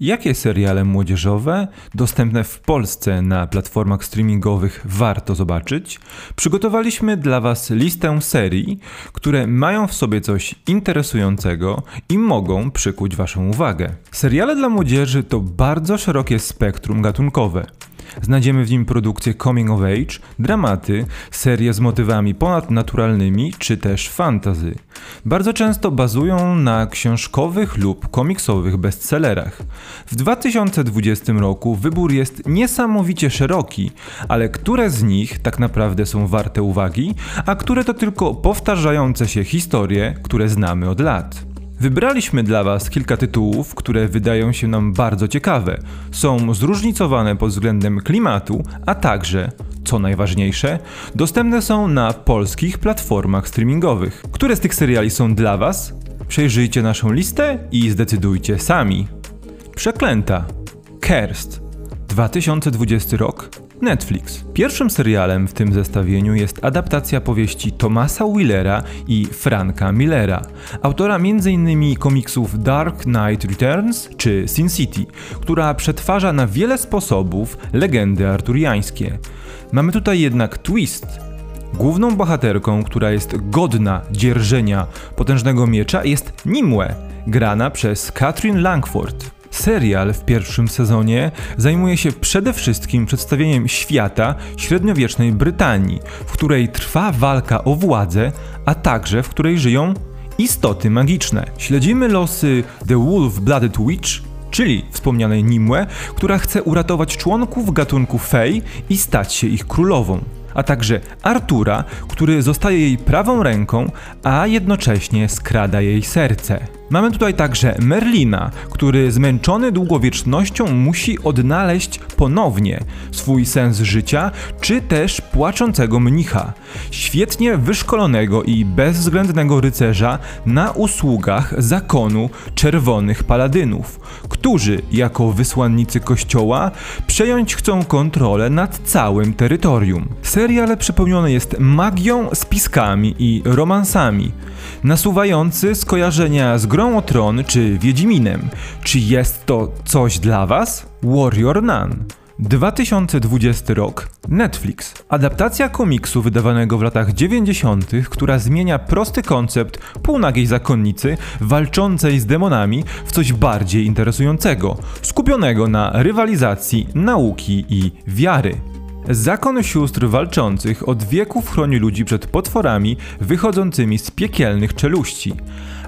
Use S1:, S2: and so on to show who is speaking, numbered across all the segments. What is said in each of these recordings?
S1: Jakie seriale młodzieżowe dostępne w Polsce na platformach streamingowych warto zobaczyć? Przygotowaliśmy dla Was listę serii, które mają w sobie coś interesującego i mogą przykuć Waszą uwagę. Seriale dla młodzieży to bardzo szerokie spektrum gatunkowe. Znajdziemy w nim produkcje coming of age, dramaty, serie z motywami ponadnaturalnymi czy też fantazy. Bardzo często bazują na książkowych lub komiksowych bestsellerach. W 2020 roku wybór jest niesamowicie szeroki, ale które z nich tak naprawdę są warte uwagi, a które to tylko powtarzające się historie, które znamy od lat. Wybraliśmy dla Was kilka tytułów, które wydają się nam bardzo ciekawe. Są zróżnicowane pod względem klimatu, a także, co najważniejsze, dostępne są na polskich platformach streamingowych. Które z tych seriali są dla Was? Przejrzyjcie naszą listę i zdecydujcie sami. Przeklęta. Kerst. 2020 rok. Netflix. Pierwszym serialem w tym zestawieniu jest adaptacja powieści Thomasa Willera i Franka Millera, autora m.in. komiksów Dark Knight Returns czy Sin City, która przetwarza na wiele sposobów legendy arturiańskie. Mamy tutaj jednak twist. Główną bohaterką, która jest godna dzierżenia potężnego miecza jest Nimue, grana przez Katrin Langford. Serial w pierwszym sezonie zajmuje się przede wszystkim przedstawieniem świata średniowiecznej Brytanii, w której trwa walka o władzę, a także w której żyją istoty magiczne. Śledzimy losy The Wolf-Blooded Witch, czyli wspomnianej Nimue, która chce uratować członków gatunku Fey i stać się ich królową a także Artura, który zostaje jej prawą ręką, a jednocześnie skrada jej serce. Mamy tutaj także Merlina, który zmęczony długowiecznością musi odnaleźć ponownie swój sens życia, czy też płaczącego mnicha, świetnie wyszkolonego i bezwzględnego rycerza na usługach zakonu czerwonych paladynów, którzy jako wysłannicy kościoła przejąć chcą kontrolę nad całym terytorium. Serial przepełniony jest magią, spiskami i romansami, nasuwający skojarzenia z grą o tron czy Wiedźminem. Czy jest to coś dla Was? Warrior Nun. 2020 rok Netflix. Adaptacja komiksu wydawanego w latach 90., która zmienia prosty koncept półnagiej zakonnicy walczącej z demonami w coś bardziej interesującego, skupionego na rywalizacji nauki i wiary. Zakon sióstr walczących od wieków chroni ludzi przed potworami wychodzącymi z piekielnych czeluści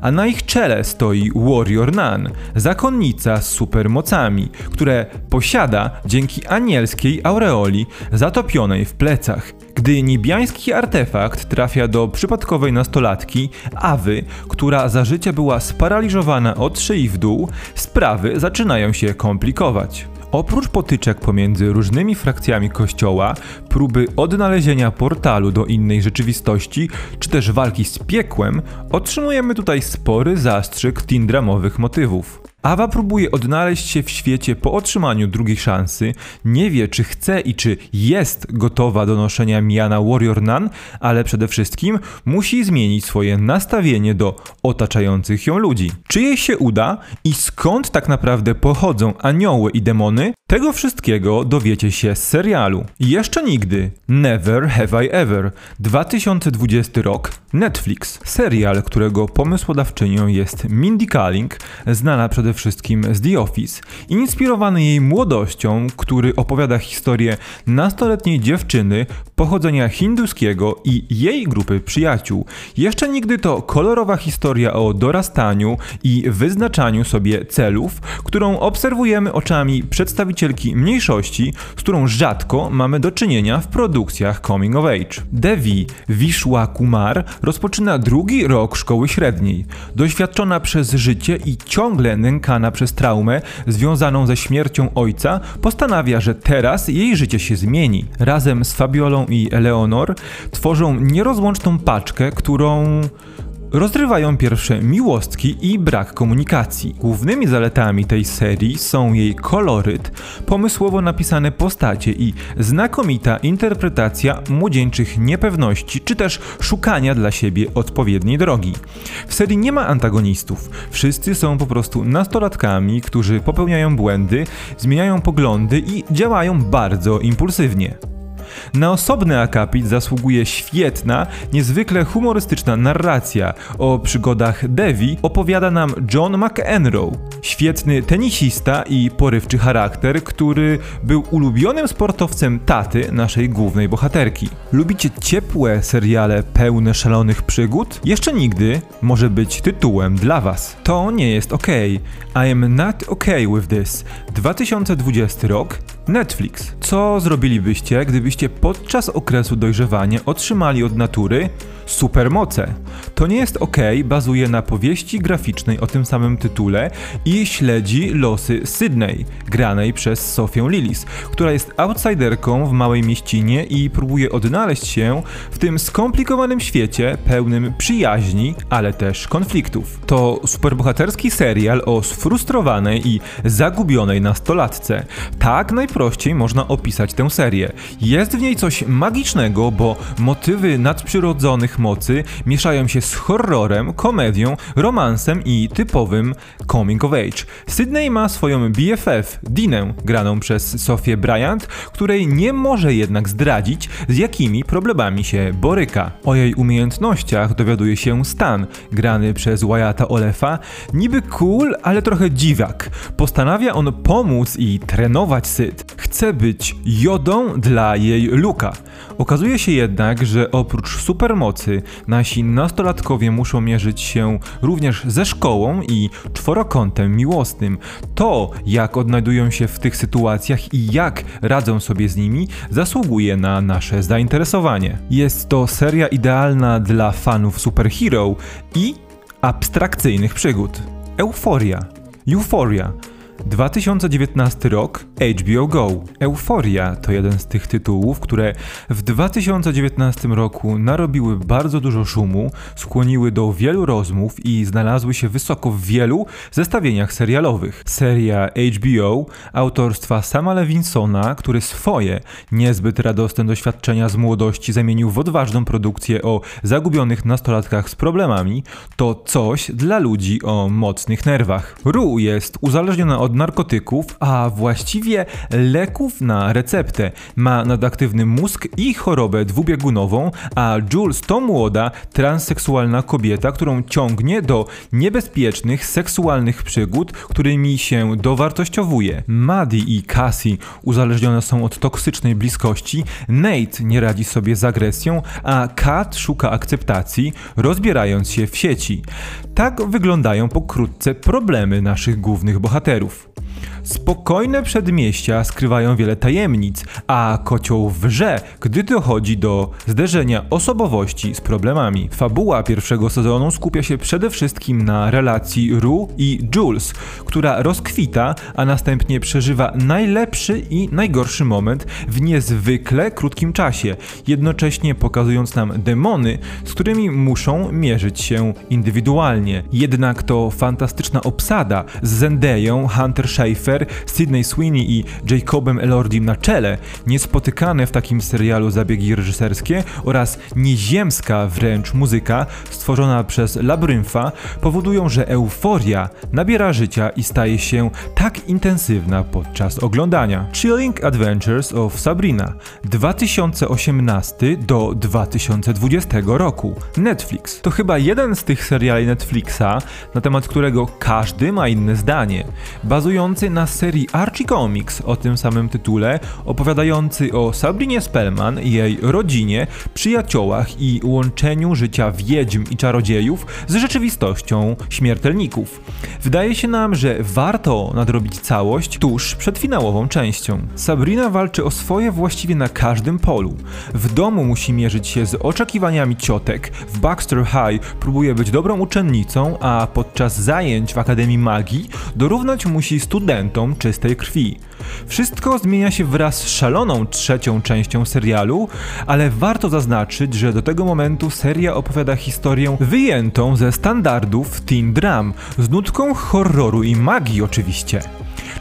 S1: a na ich czele stoi Warrior Nun, zakonnica z supermocami, które posiada dzięki anielskiej aureoli zatopionej w plecach. Gdy niebiański artefakt trafia do przypadkowej nastolatki, Awy, która za życia była sparaliżowana od szyi w dół, sprawy zaczynają się komplikować. Oprócz potyczek pomiędzy różnymi frakcjami kościoła, próby odnalezienia portalu do innej rzeczywistości, czy też walki z piekłem, otrzymujemy tutaj spory zastrzyk tindramowych motywów. Awa próbuje odnaleźć się w świecie po otrzymaniu drugiej szansy, nie wie czy chce i czy jest gotowa do noszenia miana Warrior Nun, ale przede wszystkim musi zmienić swoje nastawienie do otaczających ją ludzi. Czy jej się uda i skąd tak naprawdę pochodzą anioły i demony? Tego wszystkiego dowiecie się z serialu. Jeszcze nigdy. Never Have I Ever. 2020 rok. Netflix. Serial, którego pomysłodawczynią jest Mindy Kaling, znana przede przede wszystkim z The Office, inspirowany jej młodością, który opowiada historię nastoletniej dziewczyny pochodzenia hinduskiego i jej grupy przyjaciół. Jeszcze nigdy to kolorowa historia o dorastaniu i wyznaczaniu sobie celów, którą obserwujemy oczami przedstawicielki mniejszości, z którą rzadko mamy do czynienia w produkcjach coming of age. Devi Vishwa Kumar rozpoczyna drugi rok szkoły średniej. Doświadczona przez życie i ciągle nękana przez traumę związaną ze śmiercią ojca, postanawia, że teraz jej życie się zmieni. Razem z Fabiolą i Eleonor tworzą nierozłączną paczkę, którą rozrywają pierwsze miłostki i brak komunikacji. Głównymi zaletami tej serii są jej koloryt, pomysłowo napisane postacie i znakomita interpretacja młodzieńczych niepewności, czy też szukania dla siebie odpowiedniej drogi. W serii nie ma antagonistów. Wszyscy są po prostu nastolatkami, którzy popełniają błędy, zmieniają poglądy i działają bardzo impulsywnie. Na osobny akapit zasługuje świetna, niezwykle humorystyczna narracja. O przygodach Devi opowiada nam John McEnroe, świetny tenisista i porywczy charakter, który był ulubionym sportowcem taty naszej głównej bohaterki. Lubicie ciepłe seriale pełne szalonych przygód? Jeszcze nigdy może być tytułem dla was. To nie jest ok. I am not okay with this. 2020 rok Netflix. Co zrobilibyście, gdybyście podczas okresu dojrzewania otrzymali od natury supermoce? To nie jest ok, bazuje na powieści graficznej o tym samym tytule śledzi losy Sydney, granej przez Sofię Lillis, która jest outsiderką w małej mieścinie i próbuje odnaleźć się w tym skomplikowanym świecie pełnym przyjaźni, ale też konfliktów. To superbohaterski serial o sfrustrowanej i zagubionej nastolatce. Tak najprościej można opisać tę serię. Jest w niej coś magicznego, bo motywy nadprzyrodzonych mocy mieszają się z horrorem, komedią, romansem i typowym coming of Sydney ma swoją BFF, Dinę, graną przez Sofię Bryant, której nie może jednak zdradzić, z jakimi problemami się boryka. O jej umiejętnościach dowiaduje się Stan, grany przez Wyatta Olefa, niby cool, ale trochę dziwak. Postanawia on pomóc i trenować Syd. Chce być jodą dla jej Luka. Okazuje się jednak, że oprócz supermocy nasi nastolatkowie muszą mierzyć się również ze szkołą i czworokątem miłosnym. To, jak odnajdują się w tych sytuacjach i jak radzą sobie z nimi, zasługuje na nasze zainteresowanie. Jest to seria idealna dla fanów superhero i abstrakcyjnych przygód. Euforia. Euphoria 2019 rok HBO Go. Euforia to jeden z tych tytułów, które w 2019 roku narobiły bardzo dużo szumu, skłoniły do wielu rozmów i znalazły się wysoko w wielu zestawieniach serialowych. Seria HBO autorstwa Sama Levinsona, który swoje niezbyt radosne doświadczenia z młodości zamienił w odważną produkcję o zagubionych nastolatkach z problemami, to coś dla ludzi o mocnych nerwach. Ru jest uzależniona od narkotyków, a właściwie leków na receptę. Ma nadaktywny mózg i chorobę dwubiegunową, a Jules to młoda, transseksualna kobieta, którą ciągnie do niebezpiecznych seksualnych przygód, którymi się dowartościowuje. Maddie i Cassie uzależnione są od toksycznej bliskości, Nate nie radzi sobie z agresją, a Kat szuka akceptacji, rozbierając się w sieci. Tak wyglądają pokrótce problemy naszych głównych bohaterów. Spokojne przedmieścia skrywają wiele tajemnic, a kocioł wrze, gdy dochodzi do zderzenia osobowości z problemami. Fabuła pierwszego sezonu skupia się przede wszystkim na relacji Ru i Jules, która rozkwita, a następnie przeżywa najlepszy i najgorszy moment w niezwykle krótkim czasie, jednocześnie pokazując nam demony, z którymi muszą mierzyć się indywidualnie. Jednak to fantastyczna obsada z Zendeją, Hunter Schafer, Sydney Sweeney i Jacobem Elordim na czele, niespotykane w takim serialu zabiegi reżyserskie oraz nieziemska wręcz muzyka stworzona przez Labyrinfa powodują, że euforia nabiera życia i staje się tak intensywna podczas oglądania. Chilling Adventures of Sabrina 2018 do 2020 roku. Netflix. To chyba jeden z tych seriali Netflixa, na temat którego każdy ma inne zdanie, bazujący na serii Archie Comics o tym samym tytule, opowiadający o Sabrinie Spellman, jej rodzinie, przyjaciołach i łączeniu życia wiedźm i czarodziejów z rzeczywistością śmiertelników. Wydaje się nam, że warto nadrobić całość tuż przed finałową częścią. Sabrina walczy o swoje właściwie na każdym polu. W domu musi mierzyć się z oczekiwaniami ciotek, w Baxter High próbuje być dobrą uczennicą, a podczas zajęć w Akademii Magii dorównać musi student agentą czystej krwi. Wszystko zmienia się wraz z szaloną trzecią częścią serialu, ale warto zaznaczyć, że do tego momentu seria opowiada historię wyjętą ze standardów teen dram, z nutką horroru i magii oczywiście.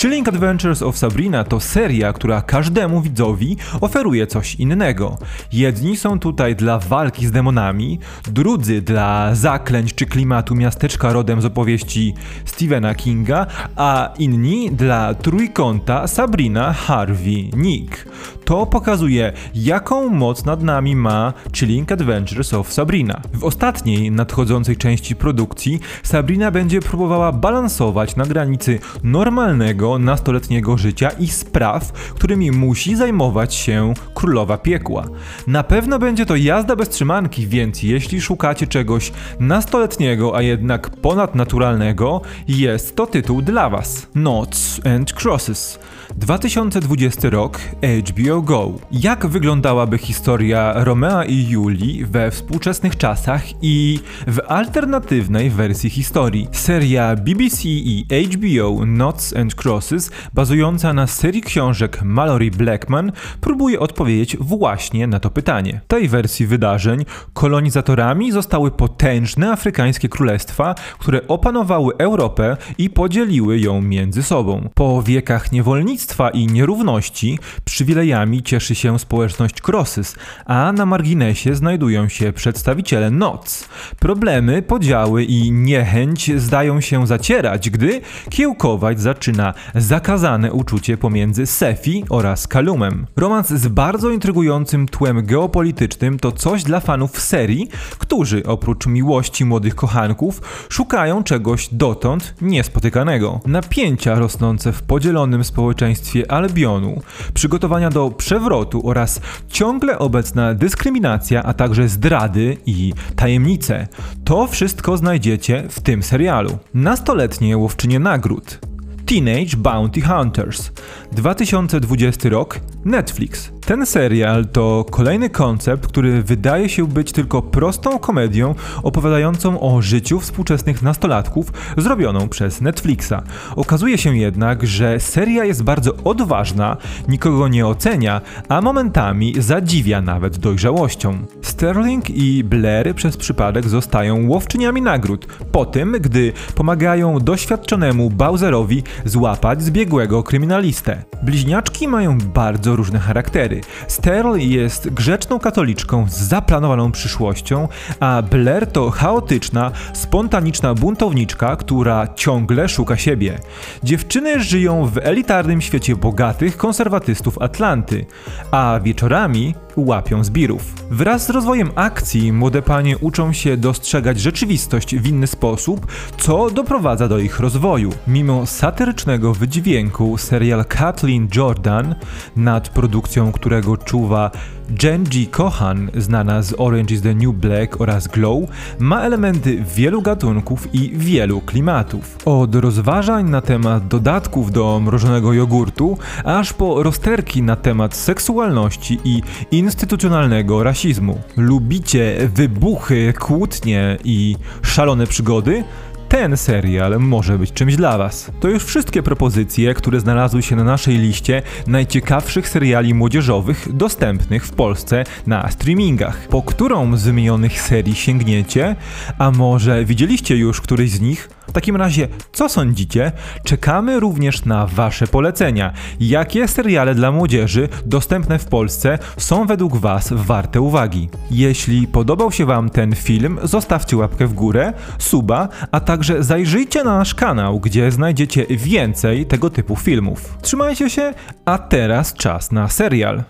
S1: Chilling Adventures of Sabrina to seria, która każdemu widzowi oferuje coś innego. Jedni są tutaj dla walki z demonami, drudzy dla zaklęć czy klimatu miasteczka rodem z opowieści Stephena Kinga, a inni dla trójkąta Sabrina, Harvey, Nick. To pokazuje, jaką moc nad nami ma Chilling Adventures of Sabrina. W ostatniej, nadchodzącej części produkcji Sabrina będzie próbowała balansować na granicy normalnego, nastoletniego życia i spraw, którymi musi zajmować się królowa piekła. Na pewno będzie to jazda bez trzymanki, więc jeśli szukacie czegoś nastoletniego, a jednak ponadnaturalnego, jest to tytuł dla Was. Knots and Crosses. 2020 rok HBO Go. Jak wyglądałaby historia Romea i Julii we współczesnych czasach i w alternatywnej wersji historii? Seria BBC i HBO Knots and Crosses, bazująca na serii książek Mallory Blackman, próbuje odpowiedzieć właśnie na to pytanie. W tej wersji wydarzeń kolonizatorami zostały potężne afrykańskie królestwa, które opanowały Europę i podzieliły ją między sobą. Po wiekach niewolnictwa i nierówności przywilejami cieszy się społeczność Krosys, a na marginesie znajdują się przedstawiciele NOC. Problemy, podziały i niechęć zdają się zacierać, gdy kiełkować zaczyna zakazane uczucie pomiędzy Sefi oraz Kalumem. Romans z bardzo intrygującym tłem geopolitycznym to coś dla fanów serii, którzy oprócz miłości młodych kochanków szukają czegoś dotąd niespotykanego. Napięcia rosnące w podzielonym społeczeństwie społeczeństwie Albionu, przygotowania do przewrotu oraz ciągle obecna dyskryminacja, a także zdrady i tajemnice. To wszystko znajdziecie w tym serialu. Nastoletnie łowczynie nagród. Teenage Bounty Hunters. 2020 rok Netflix. Ten serial to kolejny koncept, który wydaje się być tylko prostą komedią opowiadającą o życiu współczesnych nastolatków zrobioną przez Netflixa. Okazuje się jednak, że seria jest bardzo odważna, nikogo nie ocenia, a momentami zadziwia nawet dojrzałością. Sterling i Blair przez przypadek zostają łowczyniami nagród, po tym, gdy pomagają doświadczonemu Bowserowi złapać zbiegłego kryminalistę. Bliźniaczki mają bardzo różne charaktery. Sterl jest grzeczną katoliczką z zaplanowaną przyszłością, a Blair to chaotyczna, spontaniczna buntowniczka, która ciągle szuka siebie. Dziewczyny żyją w elitarnym świecie bogatych konserwatystów Atlanty, a wieczorami łapią zbirów. Wraz z rozwojem akcji młode panie uczą się dostrzegać rzeczywistość w inny sposób, co doprowadza do ich rozwoju. Mimo satyrycznego wydźwięku serial Kathleen Jordan, nad produkcją którego czuwa Genji Kohan, znana z Orange is the New Black oraz Glow, ma elementy wielu gatunków i wielu klimatów. Od rozważań na temat dodatków do mrożonego jogurtu, aż po rozterki na temat seksualności i instytucjonalnego rasizmu. Lubicie wybuchy, kłótnie i szalone przygody? Ten serial może być czymś dla Was. To już wszystkie propozycje, które znalazły się na naszej liście najciekawszych seriali młodzieżowych dostępnych w Polsce na streamingach. Po którą z wymienionych serii sięgniecie? A może widzieliście już któryś z nich? W takim razie, co sądzicie? Czekamy również na Wasze polecenia. Jakie seriale dla młodzieży dostępne w Polsce są według Was warte uwagi? Jeśli podobał się Wam ten film, zostawcie łapkę w górę, suba, a także zajrzyjcie na nasz kanał, gdzie znajdziecie więcej tego typu filmów. Trzymajcie się, a teraz czas na serial.